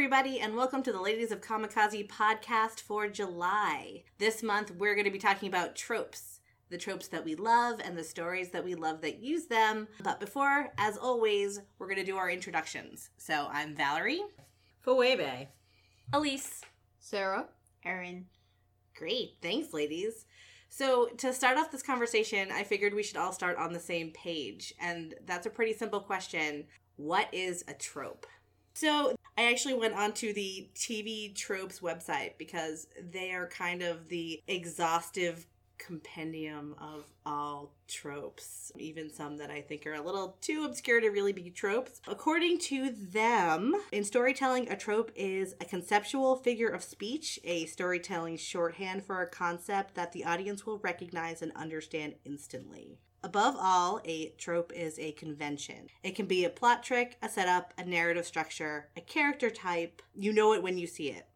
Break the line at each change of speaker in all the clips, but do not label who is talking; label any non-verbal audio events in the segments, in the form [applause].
everybody, and welcome to the Ladies of Kamikaze podcast for July. This month, we're going to be talking about tropes the tropes that we love and the stories that we love that use them. But before, as always, we're going to do our introductions. So I'm Valerie.
Phoebe.
Elise.
Sarah.
Erin.
Great. Thanks, ladies. So, to start off this conversation, I figured we should all start on the same page. And that's a pretty simple question. What is a trope? So, I actually went onto the TV Tropes website because they are kind of the exhaustive compendium of all tropes, even some that I think are a little too obscure to really be tropes. According to them, in storytelling, a trope is a conceptual figure of speech, a storytelling shorthand for a concept that the audience will recognize and understand instantly. Above all, a trope is a convention. It can be a plot trick, a setup, a narrative structure, a character type. You know it when you see it.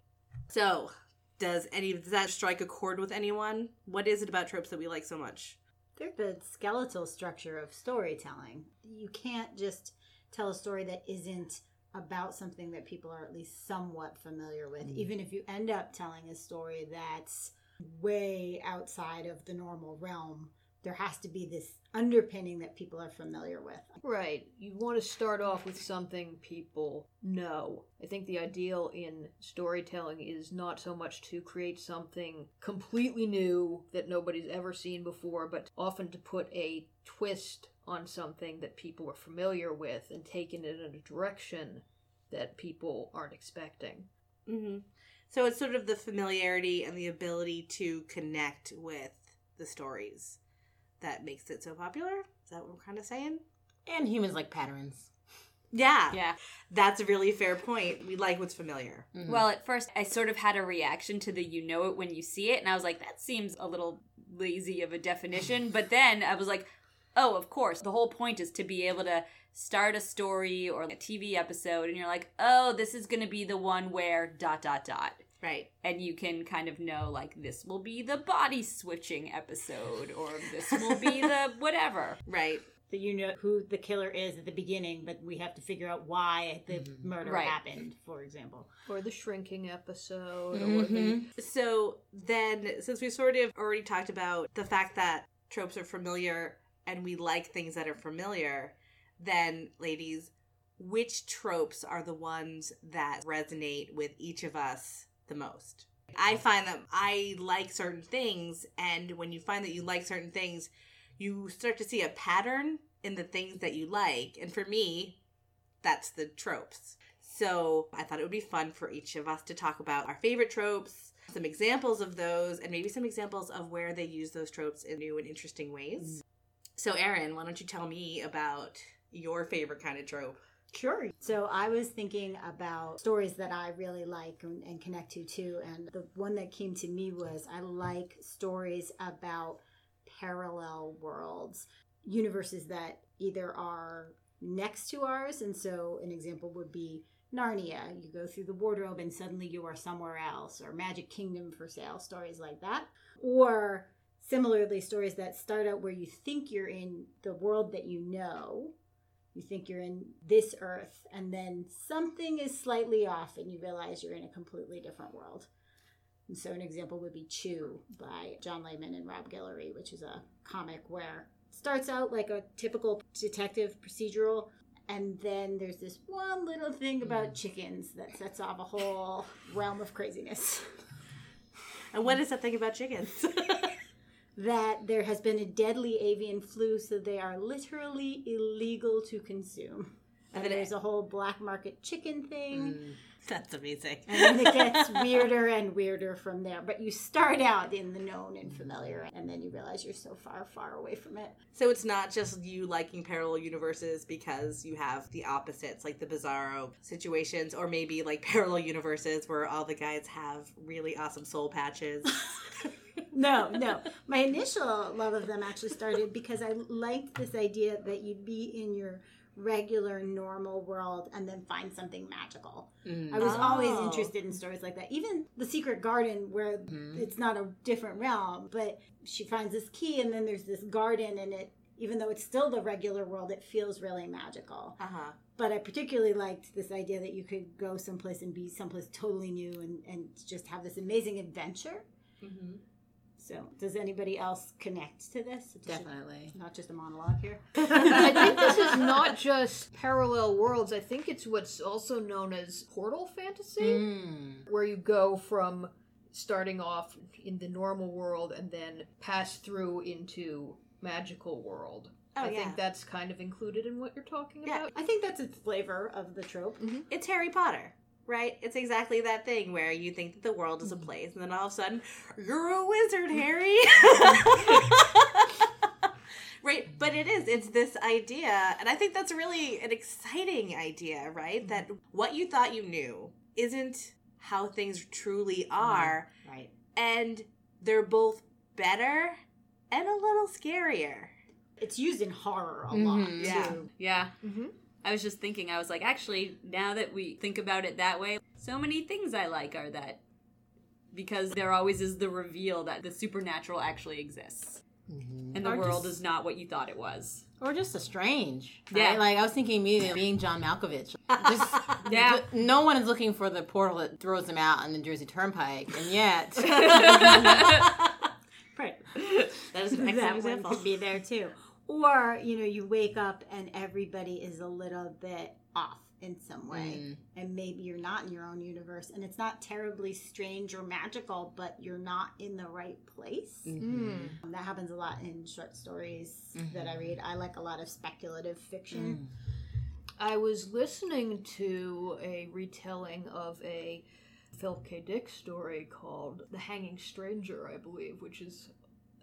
So, does any does that strike a chord with anyone? What is it about tropes that we like so much?
They're the skeletal structure of storytelling. You can't just tell a story that isn't about something that people are at least somewhat familiar with. Mm. Even if you end up telling a story that's way outside of the normal realm, there has to be this underpinning that people are familiar with.
Right. You want to start off with something people know. I think the ideal in storytelling is not so much to create something completely new that nobody's ever seen before, but often to put a twist on something that people are familiar with and taking it in a direction that people aren't expecting.
Mm-hmm. So it's sort of the familiarity and the ability to connect with the stories that makes it so popular. Is that what we're kind of saying?
And humans like patterns.
Yeah.
Yeah.
That's a really fair point. We like what's familiar.
Mm-hmm. Well, at first, I sort of had a reaction to the you know it when you see it. And I was like, that seems a little lazy of a definition. [laughs] but then I was like, oh, of course. The whole point is to be able to start a story or a TV episode. And you're like, oh, this is going to be the one where dot, dot, dot.
Right.
And you can kind of know, like, this will be the body switching episode, or this will be the [laughs] whatever.
Right.
That you know who the killer is at the beginning, but we have to figure out why the mm-hmm. murder right. happened, for example.
Or the shrinking episode.
Mm-hmm. The... So then, since we sort of already talked about the fact that tropes are familiar and we like things that are familiar, then, ladies, which tropes are the ones that resonate with each of us the most. I find that I like certain things, and when you find that you like certain things, you start to see a pattern in the things that you like. And for me, that's the tropes. So I thought it would be fun for each of us to talk about our favorite tropes, some examples of those, and maybe some examples of where they use those tropes in new and interesting ways. So, Erin, why don't you tell me about your favorite kind of trope?
Sure. So I was thinking about stories that I really like and, and, connect to too. And the one that came to me was I like stories about parallel worlds, universes that either are next to ours. And so an example would be Narnia. You go through the wardrobe and suddenly you are somewhere else, or Magic Kingdom for sale, stories like that. Or similarly, stories that start out where you think you're in the world that you know you think you're in this earth and then something is slightly off and you realize you're in a completely different world. And so an example would be chew by john layman and rob guillory which is a comic where it starts out like a typical detective procedural and then there's this one little thing about mm. chickens that sets off a whole realm of craziness.
And what is that thing about chickens [laughs]
that there has been a deadly avian flu, so they are literally illegal to consume. And there's a whole black market chicken thing. Mm, [laughs]
that's amazing.
and then it gets [laughs] weirder and weirder from there. But you start out in the known and familiar, and then you realize you're so far, far away from it.
So it's not just you liking parallel universes because you have the opposites, like the bizarro situations, or maybe like [laughs] parallel universes where all the guys have really awesome soul patches.
No, no. [laughs] My initial love of them actually started because I liked this idea that you'd be in your regular normal world and then find something magical. Mm. I was oh. always interested in stories like that. Even The Secret Garden where mm. it's not a different realm, but she finds this key and then there's this garden and it even though it's still the regular world, it feels really magical.
Uh huh.
But I particularly liked this idea that you could go someplace and be someplace totally new and, and just have this amazing adventure.
Mm-hmm.
So, does anybody else connect to this? It's
Definitely.
Not just a monologue here. [laughs]
I think this is not just parallel worlds. I think it's what's also known as portal fantasy,
Mm.
where you go from starting off in the normal world and then pass through into magical world.
Oh,
I
yeah.
think that's kind of included in what you're talking
Yeah.
about.
I think that's a flavor of the trope.
It's Harry Potter, right? It's exactly that thing where you think that the world is a
Mm-hmm.
place, and then all of a sudden, you're a wizard, Harry. [laughs] right? But it is. It's this idea, and I think that's really an exciting idea, right? That what you thought you knew isn't how things truly are,
Right.
and they're both better and a little scarier.
It's used in horror a lot.
Mhm.
Yeah.
too.
Yeah.
Mm-hmm.
I was just thinking, I was like, actually, now that we think about it that way, so many things I like are that because there always is the reveal that the supernatural actually exists.
Mhm.
And the
Or
world
just-
is not what you thought it was.
Or just a strange.
Yeah.
Like I was thinking immediately being John Malkovich. Just [laughs]
Yeah.
no one is looking for the portal that throws them out on the Jersey Turnpike. And yet [laughs] [laughs]
Right.
That is an excellent
that one
example.
could be there too. Or, you know, you wake up and everybody is a little bit off in some way.
Mm.
And maybe you're not in your own universe and it's not terribly strange or magical, but you're not in the right place.
Mhm.
Um, That happens a lot in short stories that I read. I like a lot of speculative fiction.
I was listening to a retelling of a Philip K. Dick story called The Hanging Stranger, I believe, which is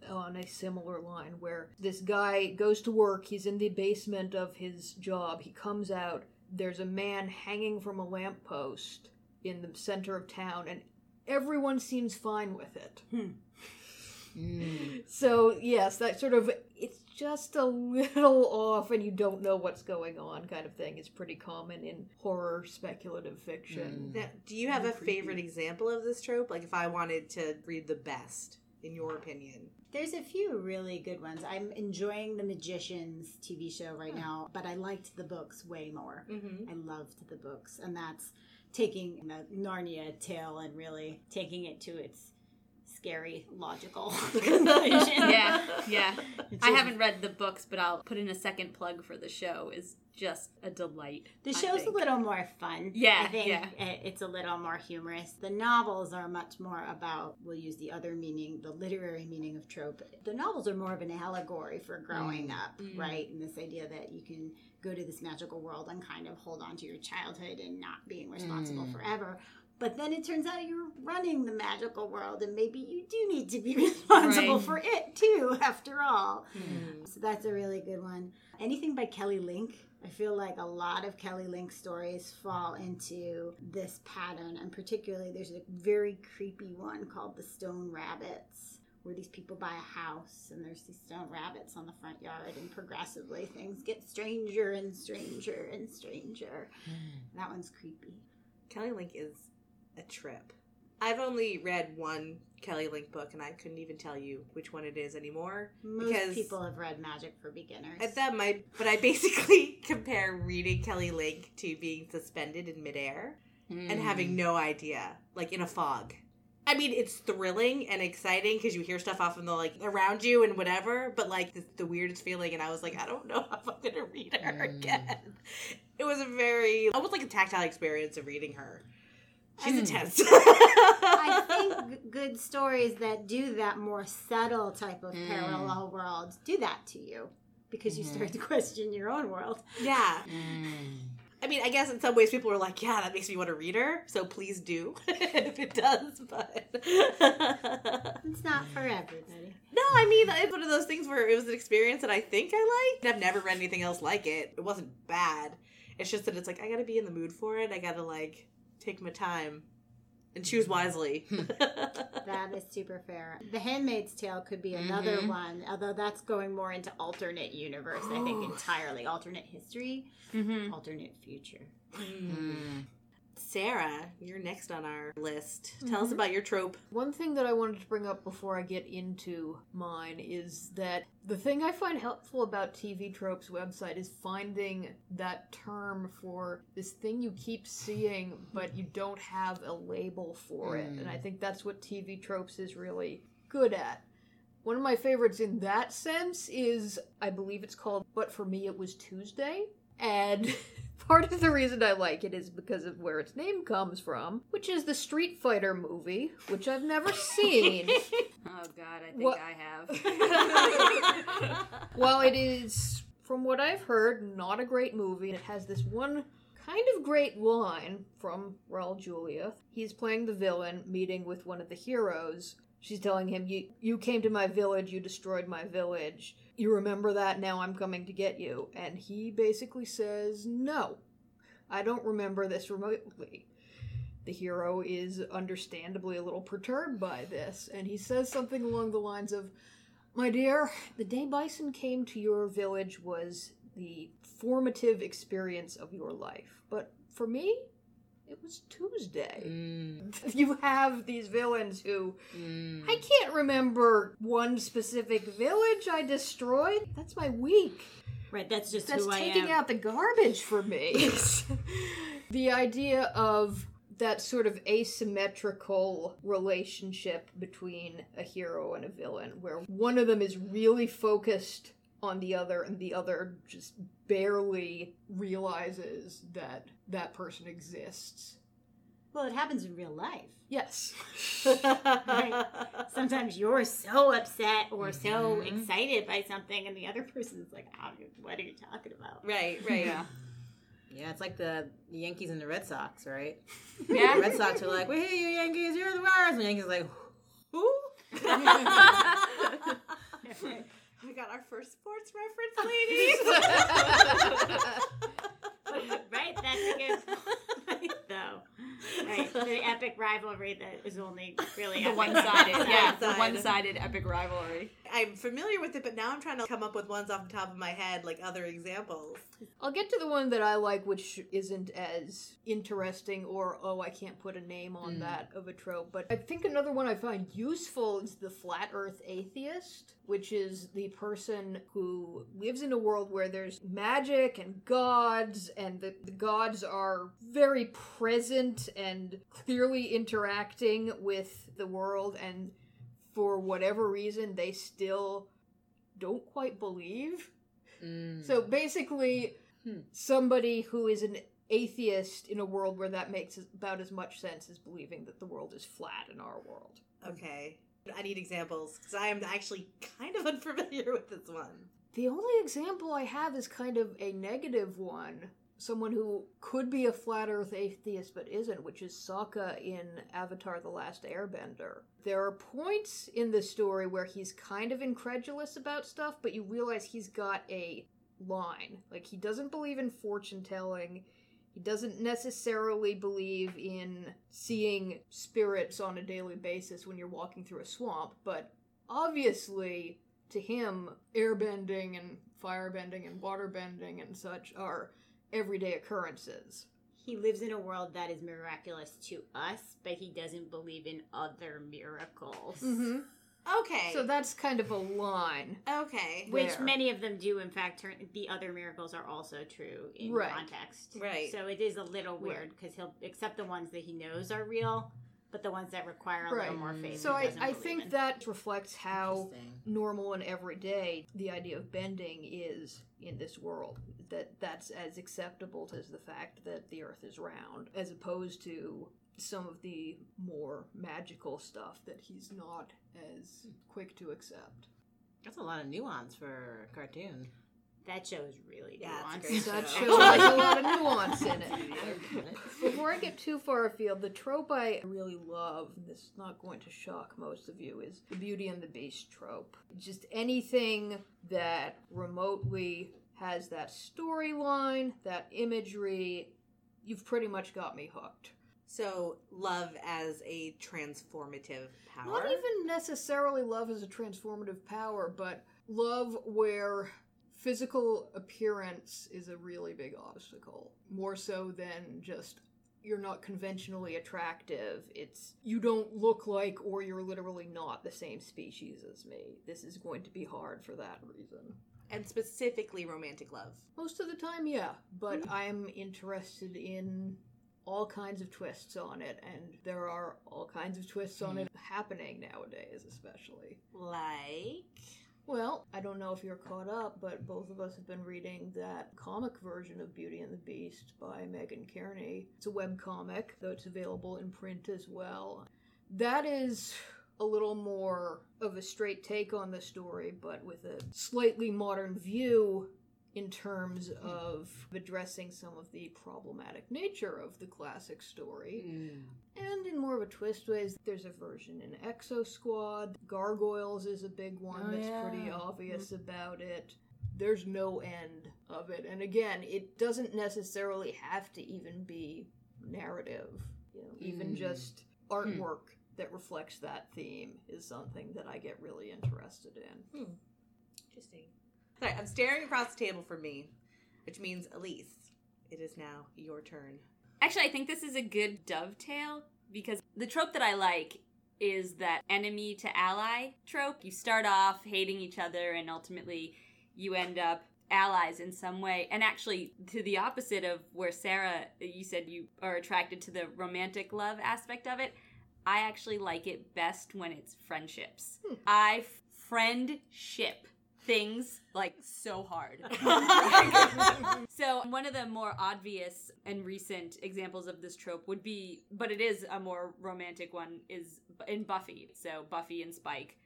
on a similar line where this guy goes to work, he's in the basement of his job, he comes out, there's a man hanging from a lamppost in the center of town, and everyone seems fine with it.
Mm.
So, yes, that sort of it's just a little off and you don't know what's going on kind of thing is pretty common in horror speculative fiction.
Now, do you have a
Creepy.
favorite example of this trope? Like, if I wanted to read the best, in your opinion?
There's a few really good ones. I'm enjoying the Magicians TV show right now, but I liked the books way more.
Mm-hmm.
I loved the books, and that's taking the Narnia tale and really taking it to its scary, logical [laughs] [laughs] conclusion.
Yeah, yeah. I haven't read the books, but I'll put in a second plug for the show. is just a delight.
The show's a little more fun.
Yeah,
I think
yeah.
it- it's a little more humorous. The novels are much more about, we'll use the other meaning, the literary meaning of trope. The novels are more of an allegory for growing
Mm.
up,
Mm.
right? And this idea that you can go to this magical world and kind of hold on to your childhood and not being responsible
Mm.
forever. But then it turns out you're running the magical world, and maybe you do need to be [laughs] responsible
Right.
for it too, after all.
Mm.
So that's a really good one. Anything by Kelly Link. I feel like a lot of Kelly Link stories fall into this pattern, and particularly there's a very creepy one called The Stone Rabbits, where these people buy a house and there's these stone rabbits on the front yard, and progressively things get stranger and stranger and stranger. That one's creepy.
Kelly Link is a trip. I've only read one Kelly Link book, and I couldn't even tell you which one it is anymore.
Most
Because-
people have read Magic for Beginners.
At that might, but I basically [laughs] compare reading Kelly Link to being suspended in midair and
Mm.
having no idea, like in a fog. I mean, it's thrilling and exciting because you hear stuff off in the like around you and whatever, but like it's the weirdest feeling. And I was like, I don't know [laughs] if I'm gonna read her
Mm.
again. It was a very almost like a tactile experience of reading her. She's
Mm.
intense.
I think good stories that do that more subtle type of
Mm.
parallel world do that to you because you start to question your own world.
yeah.
Mm. [laughs]
I mean, I guess in some ways people are like, yeah, that makes me want to read her, so please do [laughs] if it does. But [laughs]
It's not for everybody.
no, I mean, it's one of those things where it was an experience that I think I liked. I've never read anything else like it. It wasn't bad. It's just that it's like I got to be in the mood for it. I got to like take my time and choose wisely. [laughs]
That is super fair. The Handmaid's Tale could be another
Mhm.
one, although that's going more into alternate universe, I think entirely. Alternate history,
Mm-hmm.
alternate future.
Mm.
Mm.
Sarah, you're next on our list. Tell us
Mhm.
about your trope.
One thing that I wanted to bring up before I get into mine is that the thing I find helpful about TV Tropes website is finding that term for this thing you keep seeing but you don't have a label for it. And I think that's what TV Tropes is really good at. One of my favorites in that sense is I believe it's called But For Me It Was Tuesday. And [laughs] [laughs] part of the reason I like it is because of where its name comes from, which is the Street Fighter movie, which I've never seen. [laughs]
Oh God, I think I have. [laughs]
well, it is, from what I've heard, not a great movie, it has this one kind of great line from Raul Julia. He's playing the villain, meeting with one of the heroes. She's telling him, you, you came to my village, you destroyed my village. You remember that? Now I'm coming to get you. And he basically says, No, I don't remember this remotely. The hero is understandably a little perturbed by this, and he says something along the lines of, my dear, the day Bison came to your village was the formative experience of your life. But for me, it was Tuesday.
Mm, [laughs]
You have these villains who
mm.
I can't remember one specific village I destroyed. That's my week.
Right, that's just
That's
who I
taking out the garbage for me. [laughs] [laughs] the idea of that sort of asymmetrical relationship between a hero and a villain, where one of them is really focused on the other and the other just barely realizes that that person exists.
Well, it happens in real life.
Yes. [laughs]
Right. Sometimes you're so upset or so
Mhm.
excited by something, and the other person's like, "How- "What are you talking about?"
right, right.
Yeah. [laughs]
Yeah, it's like the Yankees and the Red Sox, right?
Yeah.
The Red Sox are like, "We hate you, Yankees. You're the worst." And the Yankees are like, "Who?" [laughs]
we got our first sports reference, [laughs] ladies. [laughs]
right? That's a good [laughs] point, though. Right, the epic rivalry that is only really
the one-sided, yeah, the
One-sided.
one-sided epic rivalry.
I'm familiar with it, but now I'm trying to come up with ones off the top of my head, like other examples.
I'll get to the one that I like, which isn't as interesting or, oh, I can't put a name on
Mm.
that of a trope. But I think another one I find useful is the flat earth atheist, which is the person who lives in a world where there's magic and gods, and the, the gods are very present and clearly interacting with the world, and for whatever reason, they still don't quite believe.
Mm.
So basically,
Hmm.
somebody who is an atheist in a world where that makes about as much sense as believing that the world is flat in our world.
Okay. I need examples because I am actually kind of [laughs] unfamiliar with this one.
The only example I have is kind of a negative one. Someone who could be a flat earth atheist but isn't, which is Sokka in Avatar The Last Airbender. There are points in the story where he's kind of incredulous about stuff, but you realize he's got a line. Like, he doesn't believe in fortune telling. He doesn't necessarily believe in seeing spirits on a daily basis when you're walking through a swamp, but obviously, to him, airbending and firebending and waterbending and such are everyday occurrences.
He lives in a world that is miraculous to us, but he doesn't believe in other miracles.
Mm-hmm.
Okay.
So that's kind of a line.
okay.
Which
There.
many of them do, in fact, turn the other miracles are also true in
Right.
context.
Right.
So it is a little weird because he'll accept the ones that he knows are real, but the ones that require a
Right.
little more faith.
So I, I think
in.
that reflects how normal and everyday the idea of bending is in this world. That that's as acceptable as the fact that the earth is round, as opposed to some of the more magical stuff that he's not as quick to accept.
That's a lot of nuance for a cartoon.
that show is really
Yeah, it's
nuanced.
a great
That
show.
show has a lot of [laughs] nuance in it.
it.
Before I get too far afield, the trope I really love, and this is not going to shock most of you, is the Beauty and the Beast trope. Just anything that remotely has that storyline, that imagery, you've pretty much got me hooked.
So love as a transformative power.
Not even necessarily love as a transformative power, but love where physical appearance is a really big obstacle. More so than just you're not conventionally attractive. It's you don't look like or you're literally not the same species as me. This is going to be hard for that reason.
And specifically romantic love.
Most of the time, yeah, but mm-hmm. I'm interested in all kinds of twists on it, and there are all kinds of twists on it mm-hmm. happening nowadays, especially.
Like.
Well, I don't know if you're caught up, but both of us have been reading that comic version of Beauty and the Beast by Megan Kearney. It's a web comic, though it's available in print as well. That is a little more of a straight take on the story, but with a slightly modern view in terms of addressing some of the problematic nature of the classic story. Mm. And in more of a twist ways, there's a version in Exo Squad. Gargoyles is a big one
Oh,
that's
yeah.
pretty mm. obvious about it. There's no end of it. And again, it doesn't necessarily have to even be narrative. You know, even
Mm.
just hmm. artwork that reflects that theme is something that I get really interested in. Hmm.
Interesting. Sorry, I'm staring across the table from me, which means Elise, it is now your turn.
Actually, I think this is a good dovetail because the trope that I like is that enemy to ally trope. You start off hating each other and ultimately you end up allies in some way. And actually, to the opposite of where Sarah, you said you are attracted to the romantic love aspect of it, I actually like it best when it's friendships. Hmm. I friendship things like so hard. [laughs] [laughs] so one of the more obvious and recent examples of this trope would be, but it is a more romantic one, is in Buffy. So Buffy and Spike.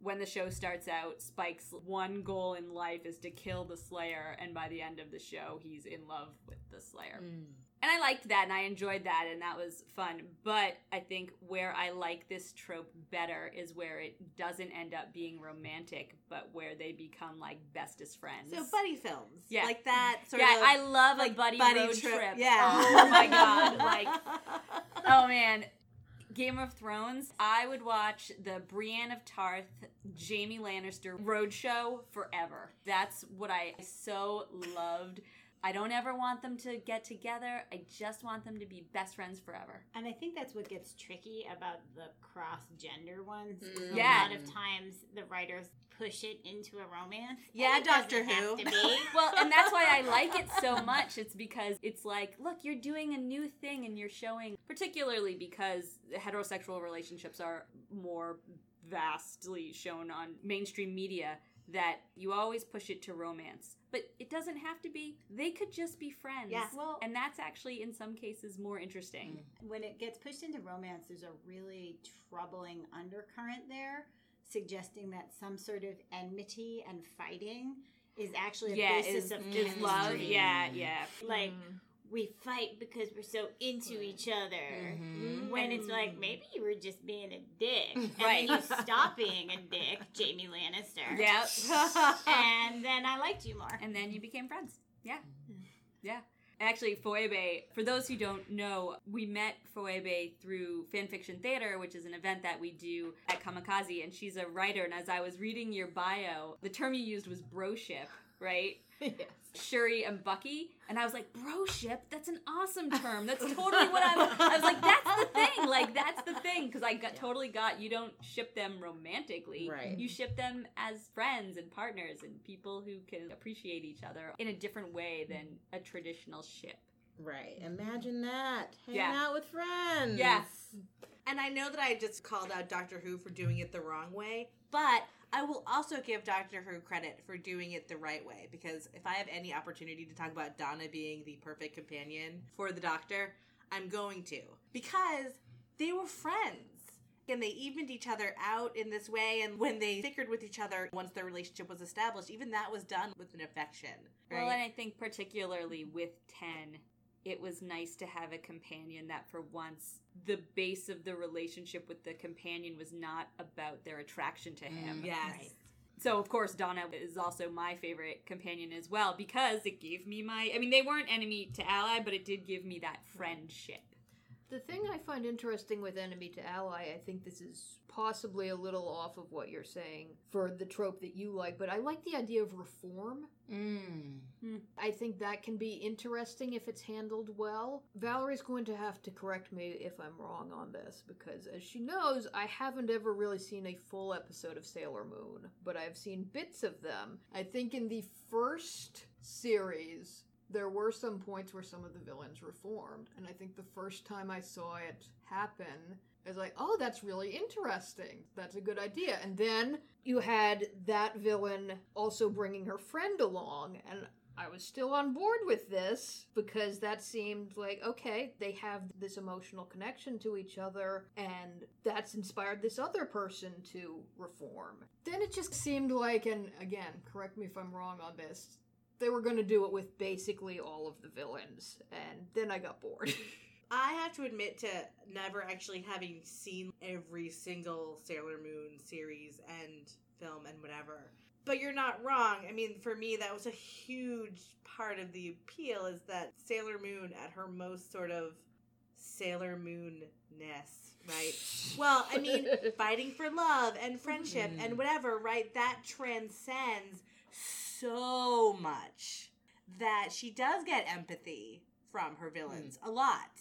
When the show starts out, Spike's one goal in life is to kill the Slayer, and by the end of the show, he's in love with the Slayer. Hmm. And I liked that and I enjoyed that and that was fun. But I think where I like this trope better is where it doesn't end up being romantic, but where they become like bestest friends.
So buddy films,
Yeah.
like that sort of thing.
yeah,
of.
I love
like
a buddy,
buddy
road
trip,
trip.
yeah.
Oh my god. [laughs] Like oh man. Game of Thrones, I would watch the Brienne of Tarth, Jaime Lannister road show forever. That's what I so loved. I don't ever want them to get together. I just want them to be best friends forever.
And I think that's what gets tricky about the cross gender ones. is
Yeah.
A lot of times the writers push it into a romance.
Yeah, Doctor Who. [laughs]
Well, and that's why I like it so [laughs] much. It's because it's like, look, you're doing a new thing and you're showing, particularly because heterosexual relationships are more vastly shown on mainstream media, that you always push it to romance. But it doesn't have to be. They could just be friends.
Yeah.
Well-
and that's actually, in some cases, more interesting. Mm.
when it gets pushed into romance, there's a really troubling undercurrent there, suggesting that some sort of enmity and fighting is actually a
Yeah,
basis
is,
of
is
chemistry.
love. Yeah, yeah. Mm.
Like mm. We fight because we're so into each other. Mm-hmm. When it's like maybe you were just being a dick, mm, and
Right.
then you stop [laughs] being a dick, Jaime Lannister.
Yep. [laughs]
and then I liked you more.
and then you became friends. Yeah. Mm. Yeah. Actually, Phoebe, for those who don't know, we met Phoebe through Fanfiction Theater, which is an event that we do at Kamikaze, and she's a writer. And as I was reading your bio, the term you used was broship, right? [laughs] Shuri and Bucky, and I was like, broship? That's an awesome term. That's [laughs] totally what I'm. I was like, that's the thing. Like, that's the thing. Because I got, totally got you don't ship them romantically.
Right.
You ship them as friends and partners and people who can appreciate each other in a different way than a traditional ship.
Right. Imagine that. Hanging
Yeah.
out with friends.
Yes.
And I know that I just called out Doctor Who for doing it the wrong way, but I will also give Doctor Who credit for doing it the right way because if I have any opportunity to talk about Donna being the perfect companion for the Doctor, I'm going to because they were friends. And they evened each other out in this way, and when they stickered with each other once their relationship was established, even that was done with an affection. Right?
Well, and I think particularly with 10, it was nice to have a companion that for once the base of the relationship with the companion was not about their attraction to him.
Mm, yes.
So of course Donna is also my favorite companion as well because it gave me my I mean they weren't enemy to ally but it did give me that friendship.
The thing I find interesting with enemy to ally, I think this is possibly a little off of what you're saying for the trope that you like, but I like the idea of reform.
Mm.
I think that can be interesting if it's handled well. Valerie's going to have to correct me if I'm wrong on this because, as she knows, I haven't ever really seen a full episode of Sailor Moon, but I've seen bits of them. I think in the first series, there were some points where some of the villains reformed, and I think the first time I saw it happen, I was like, oh, that's really interesting. That's a good idea. And then you had that villain also bringing her friend along, and I was still on board with this because that seemed like, okay, they have this emotional connection to each other, and that's inspired this other person to reform. Then it just seemed like, and again, correct me if I'm wrong on this, they were going to do it with basically all of the villains, and then I got bored. [laughs]
I have to admit to never actually having seen every single Sailor Moon series and film and whatever. But you're not wrong. I mean, for me, that was a huge part of the appeal is that Sailor Moon at her most sort of Sailor Moon ness, right? [laughs] Well, I mean, fighting for love and friendship and mm. whatever, right? That transcends so much that she does get empathy from her villains hmm. a lot.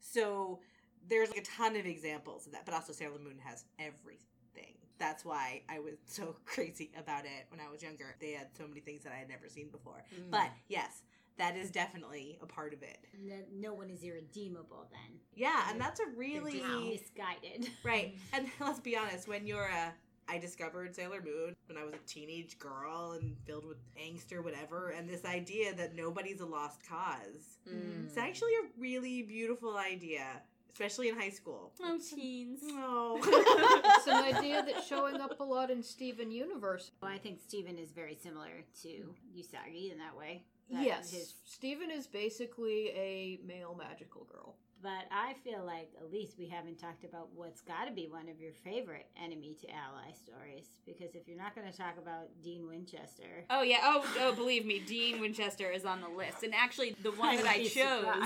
So there's like a ton of examples of that, but also Sailor Moon has everything. That's why I was [laughs] so crazy about it when I was younger. They had so many things that I had never seen before. Hmm. But yes, that is definitely a part of it.
No- No one is irredeemable then.
Yeah, and that's a really
misguided.
Right. [laughs] And [laughs] let's be honest, when you're a I discovered Sailor Moon when I was a teenage girl and filled with angst or whatever, and this idea that nobody's a lost cause.
Mm.
It's actually a really beautiful idea, especially in high school.
Oh, teens. [laughs]
Oh. [laughs]
it's an idea that's showing up a lot in Steven Universe.
Well, I think Steven is very similar to Usagi in that way. That
yes,
his-
Steven is basically a male magical girl.
But I feel like at least we haven't talked about what's got to be one of your favorite enemy to ally stories. Because if you're not going to talk about Dean Winchester,
Oh yeah. Oh, oh, believe me, Dean Winchester is on the list. And actually, the one [laughs] that I chose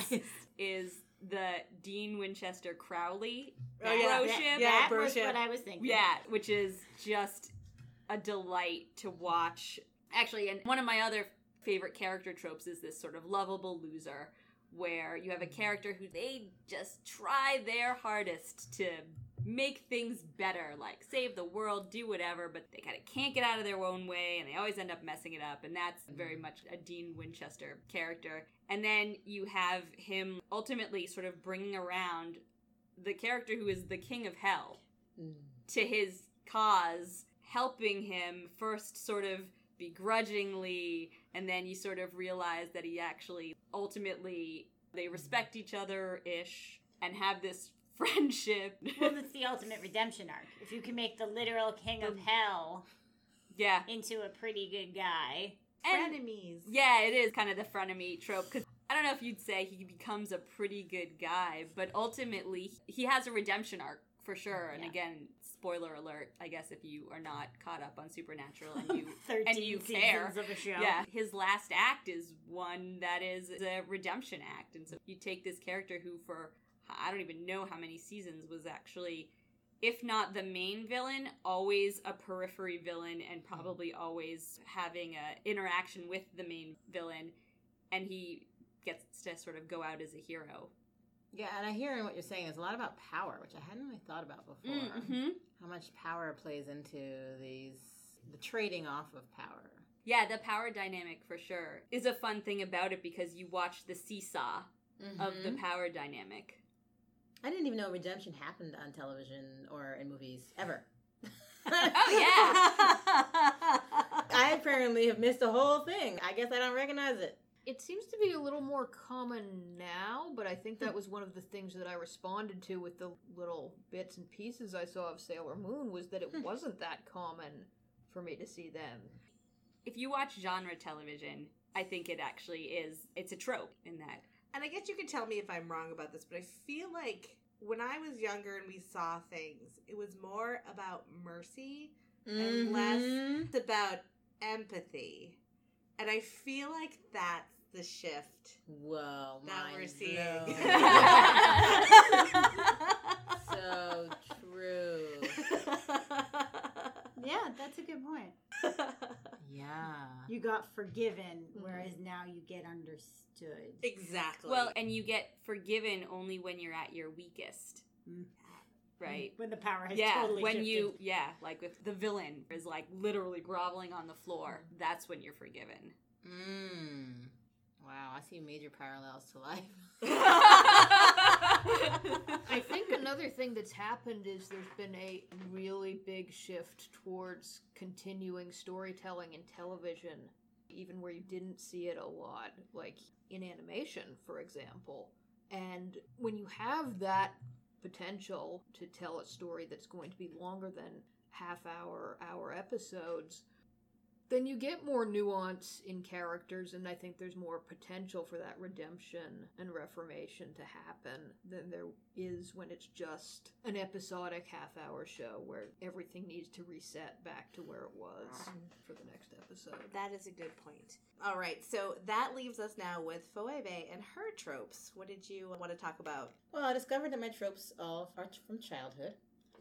surprised.
is the Dean Winchester Crowley
Oh, yeah.
bro
Yeah,
that
bro
was what I was thinking.
Yeah, which is just a delight to watch. Actually, and one of my other favorite character tropes is this sort of lovable loser where you have a character who they just try their hardest to make things better, like save the world, do whatever, but they kind of can't get out of their own way and they always end up messing it up. And that's very much a Dean Winchester character. And then you have him ultimately sort of bringing around the character who is the king of hell mm. to his cause, helping him first sort of begrudgingly, and then you sort of realize that he actually ultimately they respect each other ish and have this [laughs] friendship.
Well, it's the ultimate redemption arc. If you can make the literal king of hell
yeah.
into a pretty good guy,
And
Frenemies.
yeah, it is kind of the frenemy trope because I don't know if you'd say he becomes a pretty good guy, but ultimately he has a redemption arc for sure. And
Yeah.
again, spoiler alert, I guess if you are not caught up on Supernatural and [laughs] you
13
and you care,
of a show.
yeah, his last act is one that is a redemption act, and so you take this character who, for I don't even know how many seasons, was actually, if not the main villain, always a periphery villain, and probably always having a interaction with the main villain, and he gets to sort of go out as a hero.
Yeah, and I hear in what you're saying is a lot about power, which I hadn't really thought about before.
Mm-hmm.
How much power plays into these the trading off of power.
Yeah, the power dynamic for sure is a fun thing about it because you watch the seesaw of the
Mhm.
power dynamic.
I didn't even know redemption happened on television or in movies ever. [laughs]
Oh yeah. [laughs]
I apparently have missed the whole thing. I guess I don't recognize it.
It seems to be a little more common now, but I think that was one of the things that I responded to with the little bits and pieces I saw of Sailor Moon was that it wasn't that common for me to see them.
if you watch genre television, I think it actually is. It's a trope in that.
And I guess you could tell me if I'm wrong about this, but I feel like when I was younger and we saw things, it was more about mercy and less
Mhm.
about empathy. And I feel like that's the shift
Whoa,
that we're seeing. [laughs]
so true.
Yeah, that's a good point.
Yeah.
You got forgiven, whereas now you get understood.
exactly.
Well, and you get forgiven only when you're at your weakest.
Mm.
Right.
When the power has
yeah,
totally
when
shifted.
you yeah, like if the villain is like literally groveling on the floor, that's when you're forgiven.
Mmm. Wow, I see major parallels to life. [laughs]
I think another thing that's happened is there's been a really big shift towards continuing storytelling in television, even where you didn't see it a lot, like in animation, for example. And when you have that potential to tell a story that's going to be longer than half hour, hour episodes, then you get more nuance in characters, and I think there's more potential for that redemption and reformation to happen than there is when it's just an episodic half hour show where everything needs to reset back to where it was for the next episode.
that is a good point. All right, so that leaves us now with Phoebe and her tropes. What did you want to talk about?
Well, I discovered that my tropes all are from childhood.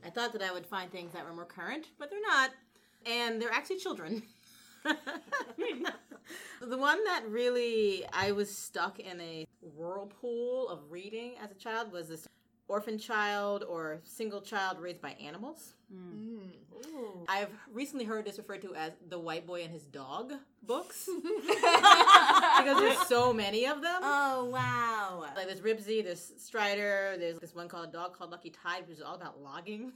I thought that I would find things that were more current, but they're not. And they're actually children. [laughs] [laughs] the one that really I was stuck in a whirlpool of reading as a child was this orphan child or single child raised by animals.
Mm.
I've recently heard this referred to as the white boy and his dog books [laughs] because there's so many of them.
Oh, wow.
Like there's Ribsy, there's Strider, there's this one called a dog called Lucky Tide, which is all about logging.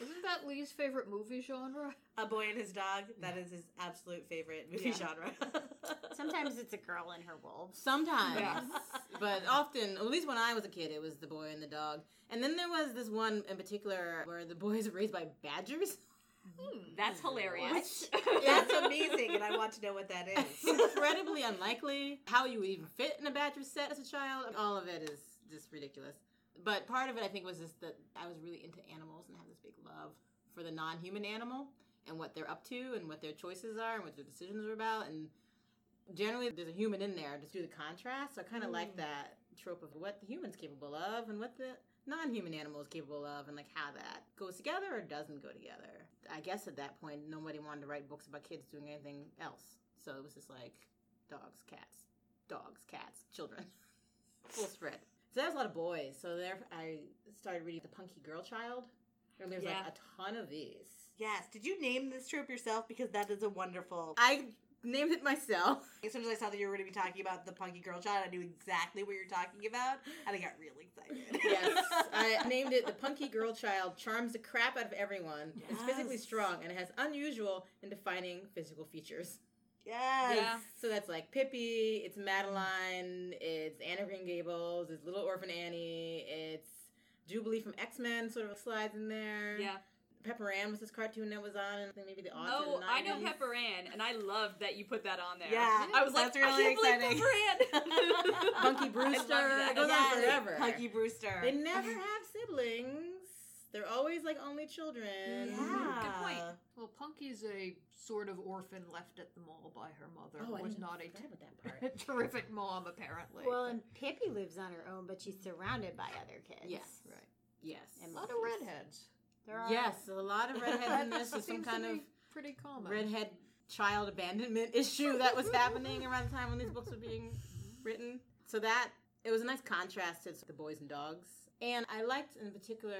Isn't that Lee's favorite movie genre?
A Boy and His Dog, that is his absolute favorite movie genre. [laughs]
Sometimes it's a girl and her wolves.
Sometimes,
Yeah. [laughs]
but often, at least when I was a kid, it was the boy and the dog. And then there was this one in particular where the boy is raised by badgers. Hmm.
That's hilarious. [laughs]
That's amazing, and I want to know what that is.
Incredibly unlikely. How you would even fit in a badger set as a child. All of it is just ridiculous. But part of it, I think, was just that I was really into animals and have this big love for the non-human animal and what they're up to and what their choices are and what their decisions are about. And generally, there's a human in there to do the contrast. So I kind of like mm. that trope of what the human's capable of and what the non-human animal is capable of and like how that goes together or doesn't go together. I guess at that point, nobody wanted to write books about kids doing anything else. So it was just like dogs, cats, dogs, cats, children. [laughs] Full spread. So that was a lot of boys. So there, I started reading The Punky Girl Child. And there's
Yeah.
like a ton of these.
Yes. Did you name this trope yourself? Because that is a wonderful.
I named it myself. [laughs]
As soon as I saw that you were going to be talking about the punky girl child, I knew exactly what you're talking about, and I got really excited. [laughs]
yes, [laughs] I named it The Punky Girl Child Charms the crap out of everyone. It's physically strong and it has unusual and defining physical features.
Yes.
Yeah.
So that's like Pippi, it's Madeline, it's Anne of Green Gables, it's Little Orphan Annie, it's Jubilee from X Men sort of slides in there.
Yeah.
Pepper Ann was this cartoon that was on, and I think maybe the odds
Oh,
of the
I know Pepper Ann, and I loved that you put that on there.
Yeah,
I was like,
that's really
I can't
exciting.
Pepper Ann. [laughs]
Punky [laughs] Brewster.
I
It goes
love
on forever.
Punky Brewster.
They never have siblings. They're always like only children.
Yeah.
Good point.
Well, Punky's a sort of orphan left at the mall by her mother.
Oh,
was
didn't
not a
forget about that [laughs] part.
terrific mom, apparently.
Well, and Pippi lives on her own, but she's surrounded by other kids.
Yes.
right.
Yes.
And A lot of redheads.
There are.
Yes, a lot of [laughs] redheads in this.
That
Is some kind
to
of
pretty common.
redhead child abandonment [laughs] issue that was happening around the time when these books were being written. So that it was a nice contrast to the boys and dogs. And I liked in particular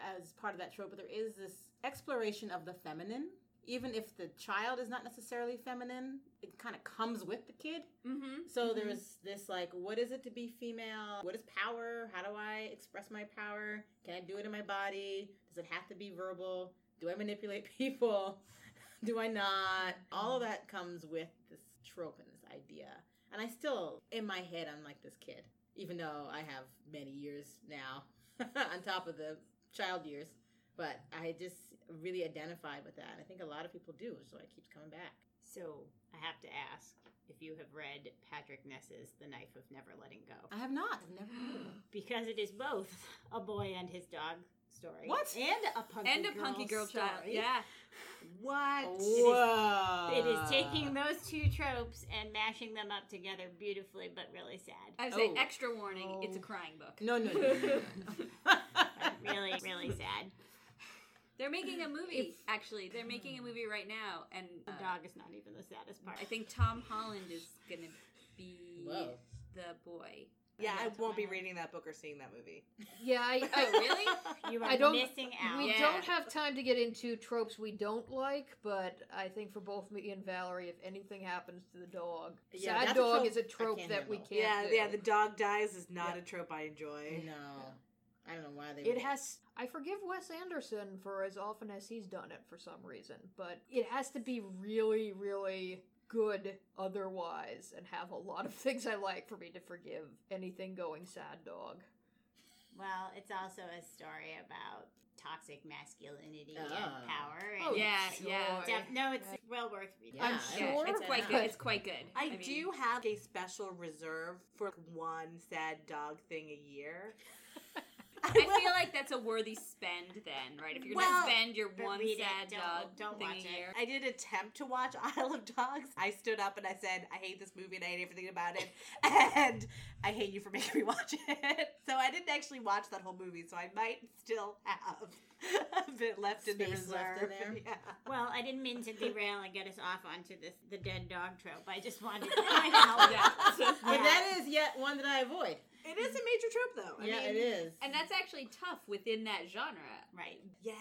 as part of that trope, but there is this exploration of the feminine. Even if the child is not necessarily feminine, it kind of comes with the kid.
mm-hmm.
So there was this like, what is it to be female? What is power? How do I express my power? Can I do it in my body? Does it have to be verbal? Do I manipulate [laughs] people? do I not? All of that comes with this trope and this idea. And I still, in my head, I'm like this kid, even though I have many years now [laughs] on top of the child years. But I just really identified with that. I think a lot of people do, so it keeps coming back.
So I have to ask if you have read Patrick Ness's The Knife of Never Letting Go.
I have not. I've never read it.
Because it is both a boy and his dog story.
What?
And a punky
and a
girl
punky girl
story.
child. Yeah.
What?
Whoa.
It is taking those two tropes and mashing them up together beautifully, but really sad.
I would say
Oh.
extra warning. It's a
Oh.
crying book.
No, no, no. no, no. [laughs] [laughs]
really, really sad.
They're making a movie. actually, they're making a movie right now, and
The
uh,
dog is not even the saddest part.
I think Tom Holland is gonna be
Whoa.
the boy.
Yeah, I
That's
won't be
my-
reading that book or seeing that movie.
Yeah, I,
Oh, [laughs]
I
really?
You are
I don't-
missing out.
We
Yeah.
don't have time to get into tropes we don't like, but I think for both me and Valerie, if anything happens to the dog,
Yeah,
sad
that's a
dog is a
I
trope
can't
that we can't.
yeah,
do.
yeah. The dog dies is not
Yeah.
a trope I enjoy.
No. I don't know why they
It
would-
has. I forgive Wes Anderson for as often as he's done it for some reason, but it has to be really, really good otherwise, and have a lot of [laughs] things I like for me to forgive anything going sad dog.
Well, it's also a story about toxic masculinity
Ah.
and power. And
Oh,
Yeah,
sure.
yeah.
Def- no, it's well worth reading.
Yeah,
I'm
Yeah,
sure,
it's quite good. It's quite good.
I,
mean,
do have a special reserve for one sad dog thing a year. [laughs]
I feel like that's a worthy spend then, right? If you're
Well,
gonna spend your one
read it,
sad
don't-
dog
don't
thing
watch
a
it.
year.
I did attempt to watch [laughs] Isle of Dogs. I stood up and I said, I hate this movie and I hate everything about it. [laughs] And I hate you for making me watch it. So I didn't actually watch that whole movie, so I might still have a bit left in the reserve.
left in there.
Yeah.
Well, I didn't mean to derail and get us off onto this the dead dog trope. I just wanted to point out.
Yeah.
But that is yet one that I avoid.
It is a major trope, though. I
yeah,
mean,
it is.
And that's actually tough within that genre.
Right.
Yeah.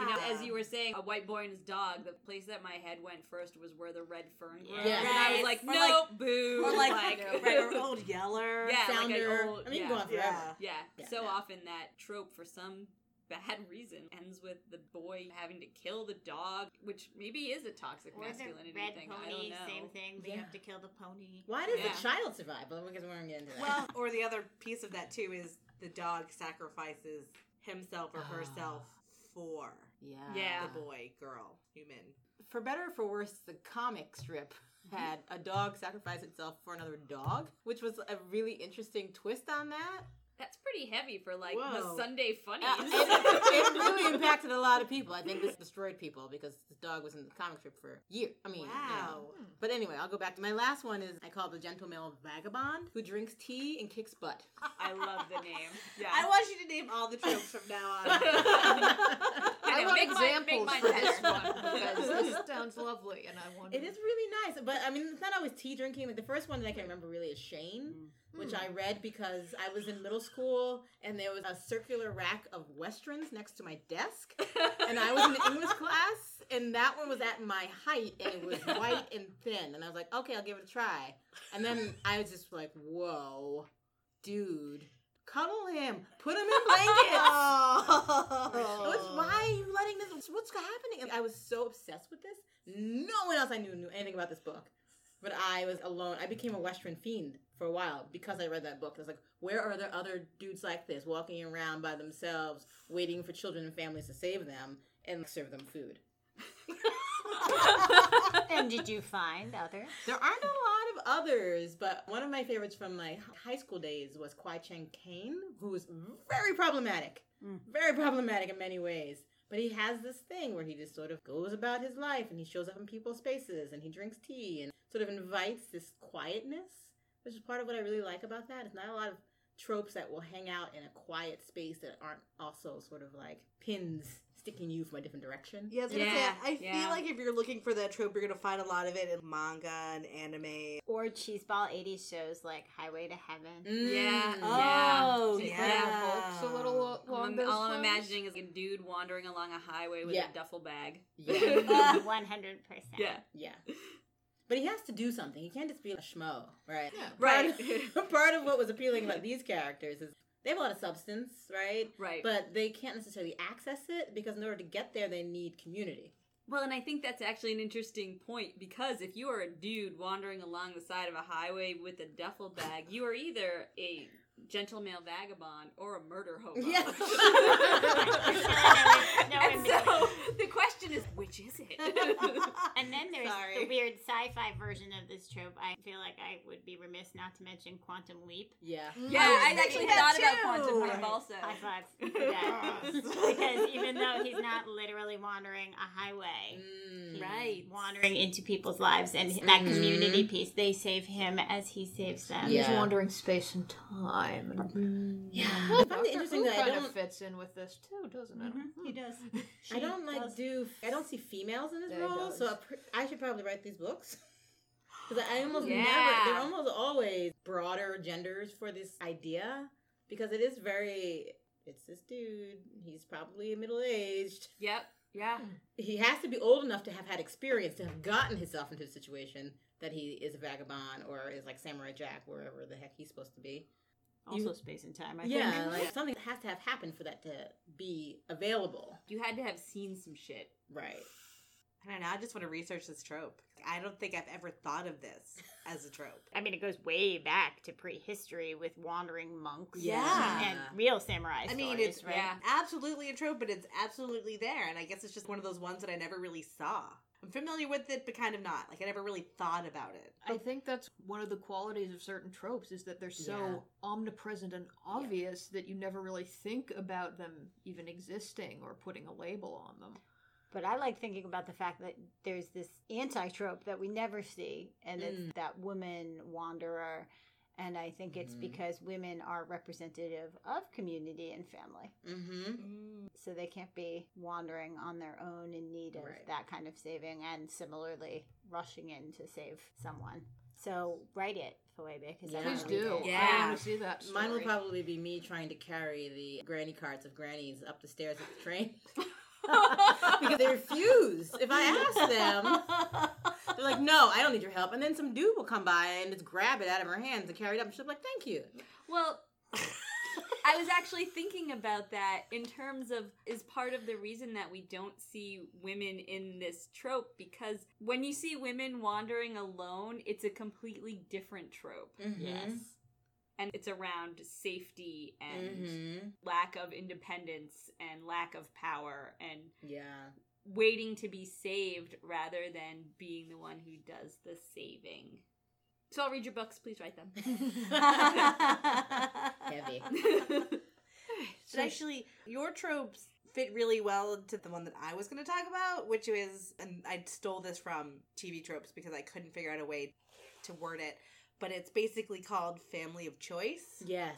You know, as you were saying, a white boy and his dog, the place that my head went first was where the red fern grows.
Yeah.
And I was like,
Or
no, boo.
Or like,
like
red or [laughs] old yeller.
Yeah, like an old-
I mean, you
yeah.
can go on forever.
Yeah.
Yeah.
Yeah.
So
Yeah.
often that trope for some bad reason ends with the boy having to kill the dog, which maybe is a toxic
Or the
masculinity
red
thing. I don't
pony,
know.
same thing. We
Yeah.
have to kill the pony.
Why does
Yeah.
the child survive? Well, because we're going to get into that.
Well, or the other piece of that too is the dog sacrifices himself or herself ah. for
yeah.
Yeah.
the boy, girl, human.
For better or for worse, the comic strip [laughs] had a dog sacrifice itself for another dog, which was a really interesting twist on that.
That's pretty heavy for like
Whoa.
the Sunday funnies.
Uh, it, [laughs] it really impacted a lot of people. I think this destroyed people because the dog was in the comic strip for years. I mean, you know.
Wow.
But anyway, I'll go back to my last one. Is I call the gentle male vagabond who drinks tea and kicks butt.
I love the name. Yeah. [laughs]
I want you to name all the tropes from now on. [laughs]
I
know,
want
make mine- make
examples [laughs] for this one because this [laughs] sounds lovely, and I want.
It is really nice, but I mean, it's not always tea drinking. Like the first one that I can remember really is Shane, mm. which I mm. read because I was in middle school and there was a circular rack of westerns next to my desk, and I was in the [laughs] English class, and that one was at my height, and it was white and thin, and I was like, okay, I'll give it a try, and then I was just like, whoa, dude. Cuddle him, put him in blankets. [laughs] What's, why are you letting this? What's happening? And I was so obsessed with this. No one else I knew knew anything about this book, but I was alone. I became a Western fiend for a while because I read that book. I was like, where are there other dudes like this walking around by themselves, waiting for children and families to save them and serve them food? [laughs] [laughs]
And did you find others?
There aren't a lot of others, but one of my favorites from my high school days was Kwai Chang Caine, who was very problematic.
Mm.
Very problematic in many ways. But he has this thing where he just sort of goes about his life and he shows up in people's spaces and he drinks tea and sort of invites this quietness, which is part of what I really like about that. It's not a lot of tropes that will hang out in a quiet space that aren't also sort of like pins sticking you from a different direction.
Yeah, I was gonna
Yeah,
say, I
yeah.
feel like if you're looking for that trope, you're gonna find a lot of it in manga and anime.
Or cheeseball 80s shows like Highway to Heaven.
Mm,
Yeah.
Oh,
Just
yeah.
yeah. books a little uh,
All
along
I'm,
those
all I'm imagining is a dude wandering along a highway with
Yeah.
a duffel bag.
Yeah. [laughs] [laughs]
100%.
Yeah.
Yeah. But he has to do something. He can't just be a schmo, right?
Yeah.
Right.
Part, [laughs] part of what was appealing about these characters is they have a lot of substance, right?
Right.
But they can't necessarily access it because in order to get there, they need community.
Well, and I think that's actually an interesting point because if you are a dude wandering along the side of a highway with a duffel bag, you are either a gentle male vagabond or a murder hobo.
Yeah. [laughs]
no
and
in
so the question is, which is it? [laughs]
And then there's
Sorry.
the weird sci
sci-fi version of this trope, I feel like I would be remiss not to mention Quantum Leap.
Yeah.
Yeah,
I was
I, actually
that
thought about
too.
Quantum Leap
Right.
also.
High five for that. [laughs] because even though he's not literally wandering a highway,
Mm.
Right.
wandering into people's lives, and that
Mhm.
community piece, they save him as he saves them.
Yeah.
He's wandering space and time. And mm.
Yeah. I find it interesting
Who
that I
kind of
don't.
fits in with this too, doesn't it?
Mm-hmm, he does. Hmm.
I don't like
does.
do. I don't see females in this
Yeah,
role, so I, pr- I should probably write these books. [laughs] Because I almost
Yeah.
never. They're almost always broader genders for this idea because it is very. It's this dude. He's probably middle aged.
Yep. Yeah. Hmm.
He has to be old enough to have had experience to have gotten himself into a situation that he is a vagabond or is like Samurai Jack, wherever the heck he's supposed to be.
Also,
You-
space and time. I
yeah,
think.
like something has to have happened for that to be available.
You had to have seen some shit.
Right.
I don't know. I just want to research this trope. I don't think I've ever thought of this as a trope.
I mean, it goes way back to prehistory with wandering monks.
Yeah.
and real samurai.
I mean, it's
right.
yeah.
absolutely a trope, but it's absolutely there. And I guess it's just one of those ones that I never really saw. I'm familiar with it, but kind of not. Like I never really thought about it.
I think that's one of the qualities of certain tropes is that they're so
Yeah.
omnipresent and obvious that you never really think about them even existing or putting a label on them.
But I like thinking about the fact that there's this anti trope that we never see, and it's
Mm.
that woman wanderer. And I think it's
Mhm.
because women are representative of community and family.
Mm-hmm.
So they can't be wandering on their own in need of
Right.
that kind of saving and similarly rushing in to save someone. So write it, Phoebe, because I
Yeah.
don't
Please do.
it.
Yeah.
I want to see that.
Mine will probably be me trying to carry the granny carts of grannies up the stairs of the train. [laughs] [laughs] because they refuse. If I ask them, [laughs] they're like, no, I don't need your help. And then some dude will come by and just grab it out of her hands and carry it up. And she'll be like, thank you.
Well, I was actually thinking about that in terms of is part of the reason that we don't see women in this trope because when you see women wandering alone, it's a completely different trope. Mm-hmm.
Yes.
And it's around safety and
Mm-hmm.
lack of independence and lack of power and
Yeah.
waiting to be saved rather than being the one who does the saving. So I'll read your books, please write them. [laughs]
Heavy. [laughs]
But actually, your tropes fit really well to the one that I was going to talk about, which is, and I stole this from TV tropes because I couldn't figure out a way to word it, but it's basically called Family of Choice.
Yes.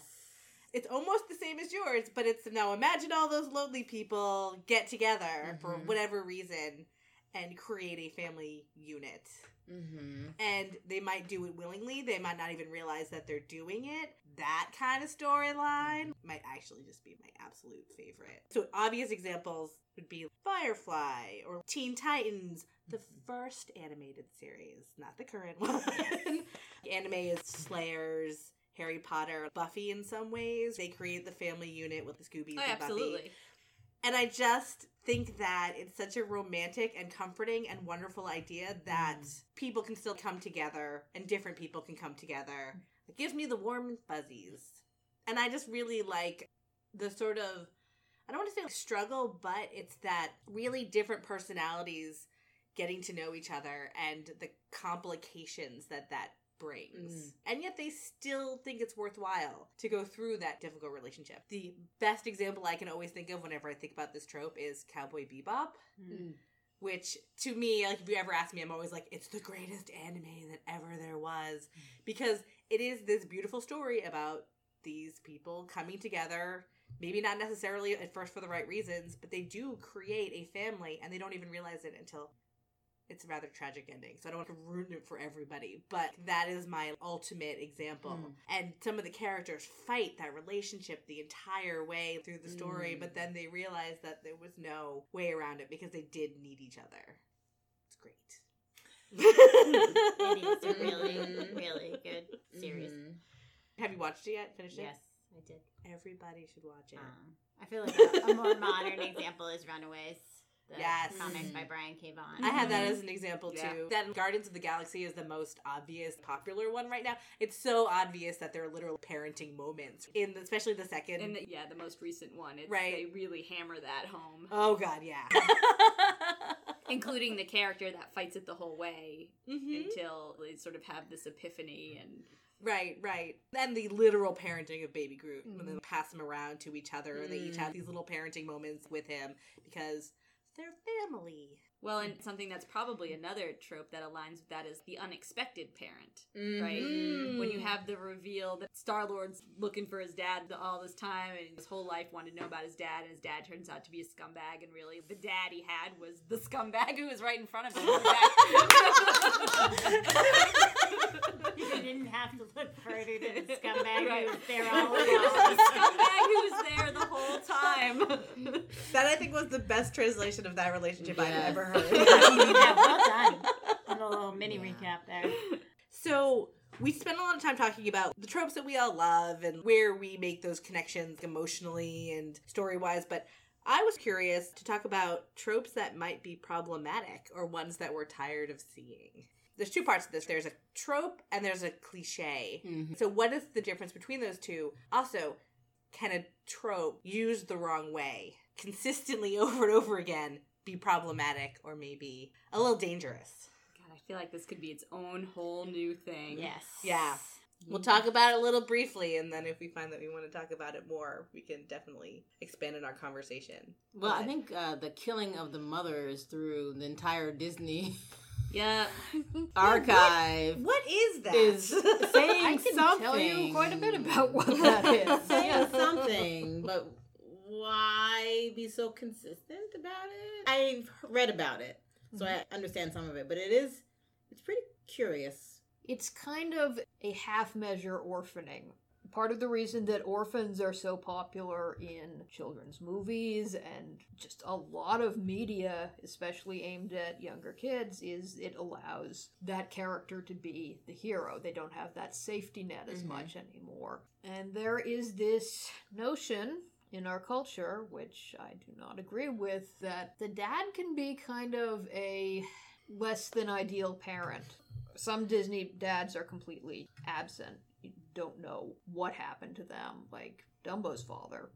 It's almost the same as yours, but it's now imagine all those lonely people get together for
Mhm.
whatever reason and create a family unit.
Mm-hmm.
And they might do it willingly, they might not even realize that they're doing it. That kind of storyline might actually just be my absolute favorite. So, obvious examples would be Firefly or Teen Titans, the first animated series, not the current [laughs] one. [laughs] Anime is Slayers. Harry Potter, Buffy in some ways. They create the family unit with the Scoobies
Oh,
and Buffy.
absolutely.
And I just think that it's such a romantic and comforting and wonderful idea that mm. people can still come together and different people can come together. It gives me the warm fuzzies. And I just really like the sort of, I don't want to say struggle, but it's that really different personalities getting to know each other and the complications that that brings.
Mm.
And yet they still think it's worthwhile to go through that difficult relationship. The best example I can always think of whenever I think about this trope is Cowboy Bebop.
Mm.
Which to me, like if you ever ask me, I'm always like, it's the greatest anime that ever there was. Because it is this beautiful story about these people coming together, maybe not necessarily at first for the right reasons, but they do create a family and they don't even realize it until it's a rather tragic ending. So I don't want to ruin it for everybody, but that is my ultimate example.
Mm.
And some of the characters fight that relationship the entire way through the story,
Mm.
but then they realize that there was no way around it because they did need each other. It's great.
It is a really, really good [laughs] series.
Mhm.
Have you watched it yet? Finished it?
Yes, I did.
Everybody should watch it.
Um, I feel like a, a more modern [laughs] example is Runaways. The
Yes.
comic by mm. Brian K. Vaughan.
I had that mm-hmm. as an example
Yeah.
too. That Guardians of the Galaxy is the most obvious, popular one right now. It's so obvious that there are literal parenting moments in, the, especially the second.
And the, yeah, the most recent one, it's,
Right.
they really hammer that home.
oh God, yeah. [laughs] [laughs]
including the character that fights it the whole way
Mhm.
until they sort of have this epiphany and
Right, right. And the literal parenting of Baby Groot when they mm. pass him around to each other. They each mm. have these little parenting moments with him because they're family.
Well, and something that's probably another trope that aligns with that is the unexpected parent,
Mm-hmm.
right?
Mm.
When you have the reveal that Star Lord's looking for his dad all this time, and his whole life wanted to know about his dad, and his dad turns out to be a scumbag, and really the dad he had was the scumbag [laughs] who was right in front of him. [laughs]
You didn't have to look further than the scumbag
Right.
who was there [laughs] all
the
along.
scumbag who was there the whole time.
That I think was the best translation of that relationship I've
Yes.
ever [laughs]
yeah, well done. [laughs] A little mini recap there.
So we spent a lot of time talking about the tropes that we all love and where we make those connections emotionally and story wise, but I was curious to talk about tropes that might be problematic or ones that we're tired of seeing. There's two parts to this. There's a trope and there's a cliche.
Mhm.
So what is the difference between those two? Also, can a trope used the wrong way consistently [laughs] over and over again be problematic or maybe a little dangerous?
God, I feel like this could be its own whole new thing.
Yes.
Yeah. We'll talk about it a little briefly, and then if we find that we want to talk about it more, we can definitely expand in our conversation.
Well, I think uh, the killing of the mothers through the entire Disney [laughs]
Yeah. [laughs]
archive
What is that?
is [laughs] saying
I can
something.
tell you quite a bit about what that is.
saying something, but why be so consistent about it? I've read about it, so I understand some of it, but it is it's pretty curious.
It's kind of a half measure orphaning. Part of the reason that orphans are so popular in children's movies and just a lot of media, especially aimed at younger kids, is it allows that character to be the hero. They don't have that safety net as
Mhm.
much anymore. And there is this notion in our culture, which I do not agree with, that the dad can be kind of a less than ideal parent. Some Disney dads are completely absent. You don't know what happened to them, like Dumbo's father.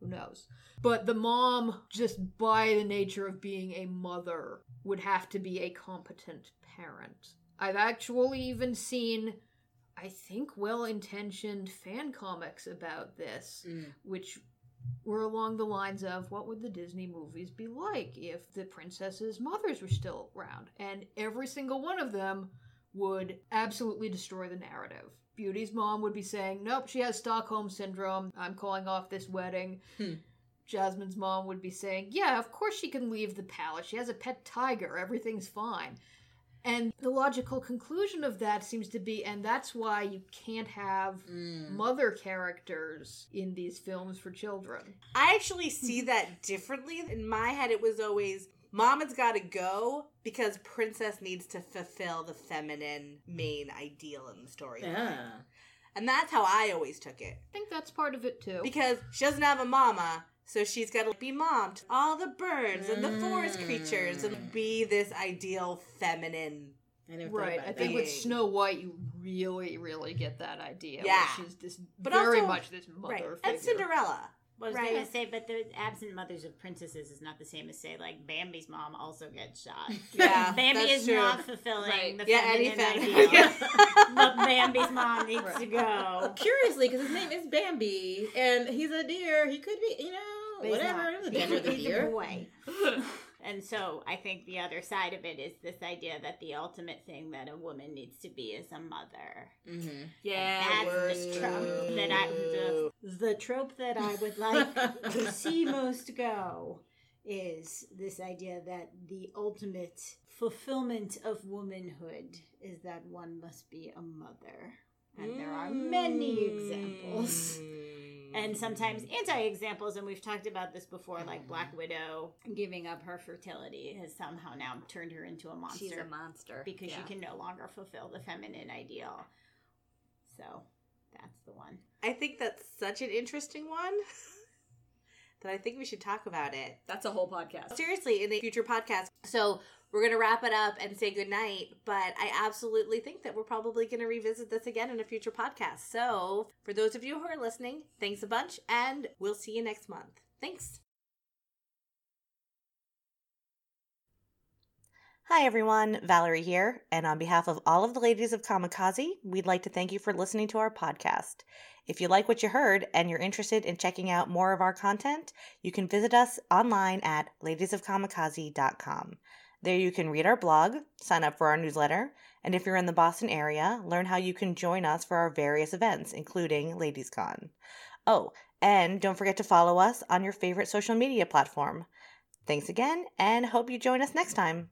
Who knows? But the mom, just by the nature of being a mother, would have to be a competent parent. I've actually even seen, I think, well intentioned fan comics about this which were along the lines of what would the Disney movies be like if the princesses' mothers were still around? And every single one of them would absolutely destroy the narrative. Beauty's mom would be saying, Nope, she has Stockholm syndrome. I'm calling off this wedding.
Hmm.
Jasmine's mom would be saying, Yeah, of course she can leave the palace. She has a pet tiger. Everything's fine. And the logical conclusion of that seems to be, and that's why you can't have
Mm.
mother characters in these films for children.
I actually see [laughs] that differently. In my head, it was always Mama's got to go because Princess needs to fulfill the feminine main ideal in the story.
Yeah.
And that's how I always took it.
I think that's part of it too.
Because she doesn't have a mama, so she's got to be mom to all the birds and the forest
Mm.
creatures and be this ideal feminine.
I never thought
right,
about
I think
that.
with Snow White, you really, really get that idea.
Yeah.
she's this
But
very
also-
much this mother
right.
figure.
And Cinderella.
I was
Right.
gonna say, but the absent mothers of princesses is not the same as say like Bambi's mom also gets shot. [laughs]
Yeah,
Bambi
that's
is
true.
not fulfilling
Right.
the
Yeah, any
feminine
feminine.
ideal. [laughs] but Bambi's mom needs
Right.
to go.
Curiously, because his name is Bambi, and he's a deer, he could be, you know,
But he's
whatever.
not.
The gender of the
He's a
deer.
boy. [laughs] And so I think the other side of it is this idea that the ultimate thing that a woman needs to be is a mother.
Mm-hmm.
Yeah.
That's the trope that I the, the trope that I would like to [laughs] see most go is this idea that the ultimate fulfillment of womanhood is that one must be a mother. And there are many examples. Mm. And sometimes anti examples, and we've talked about this before, like mm. Black Widow giving up her fertility has somehow now turned her into a monster
She's a monster.
because
Yeah.
she can no longer fulfill the feminine ideal. So that's the one.
I think that's such an interesting one [laughs] that I think we should talk about it.
That's a whole podcast.
Seriously, in a future podcast. So we're going to wrap it up and say goodnight, but I absolutely think that we're probably going to revisit this again in a future podcast. So for those of you who are listening, thanks a bunch, and we'll see you next month. Thanks. Hi everyone, Valerie here, and on behalf of all of the ladies of Kamikaze, we'd like to thank you for listening to our podcast. If you like what you heard and you're interested in checking out more of our content, you can visit us online at ladiesofkamikaze.com. There you can read our blog, sign up for our newsletter, and if you're in the Boston area, learn how you can join us for our various events, including LadiesCon. Oh, and don't forget to follow us on your favorite social media platform. Thanks again, and hope you join us next time.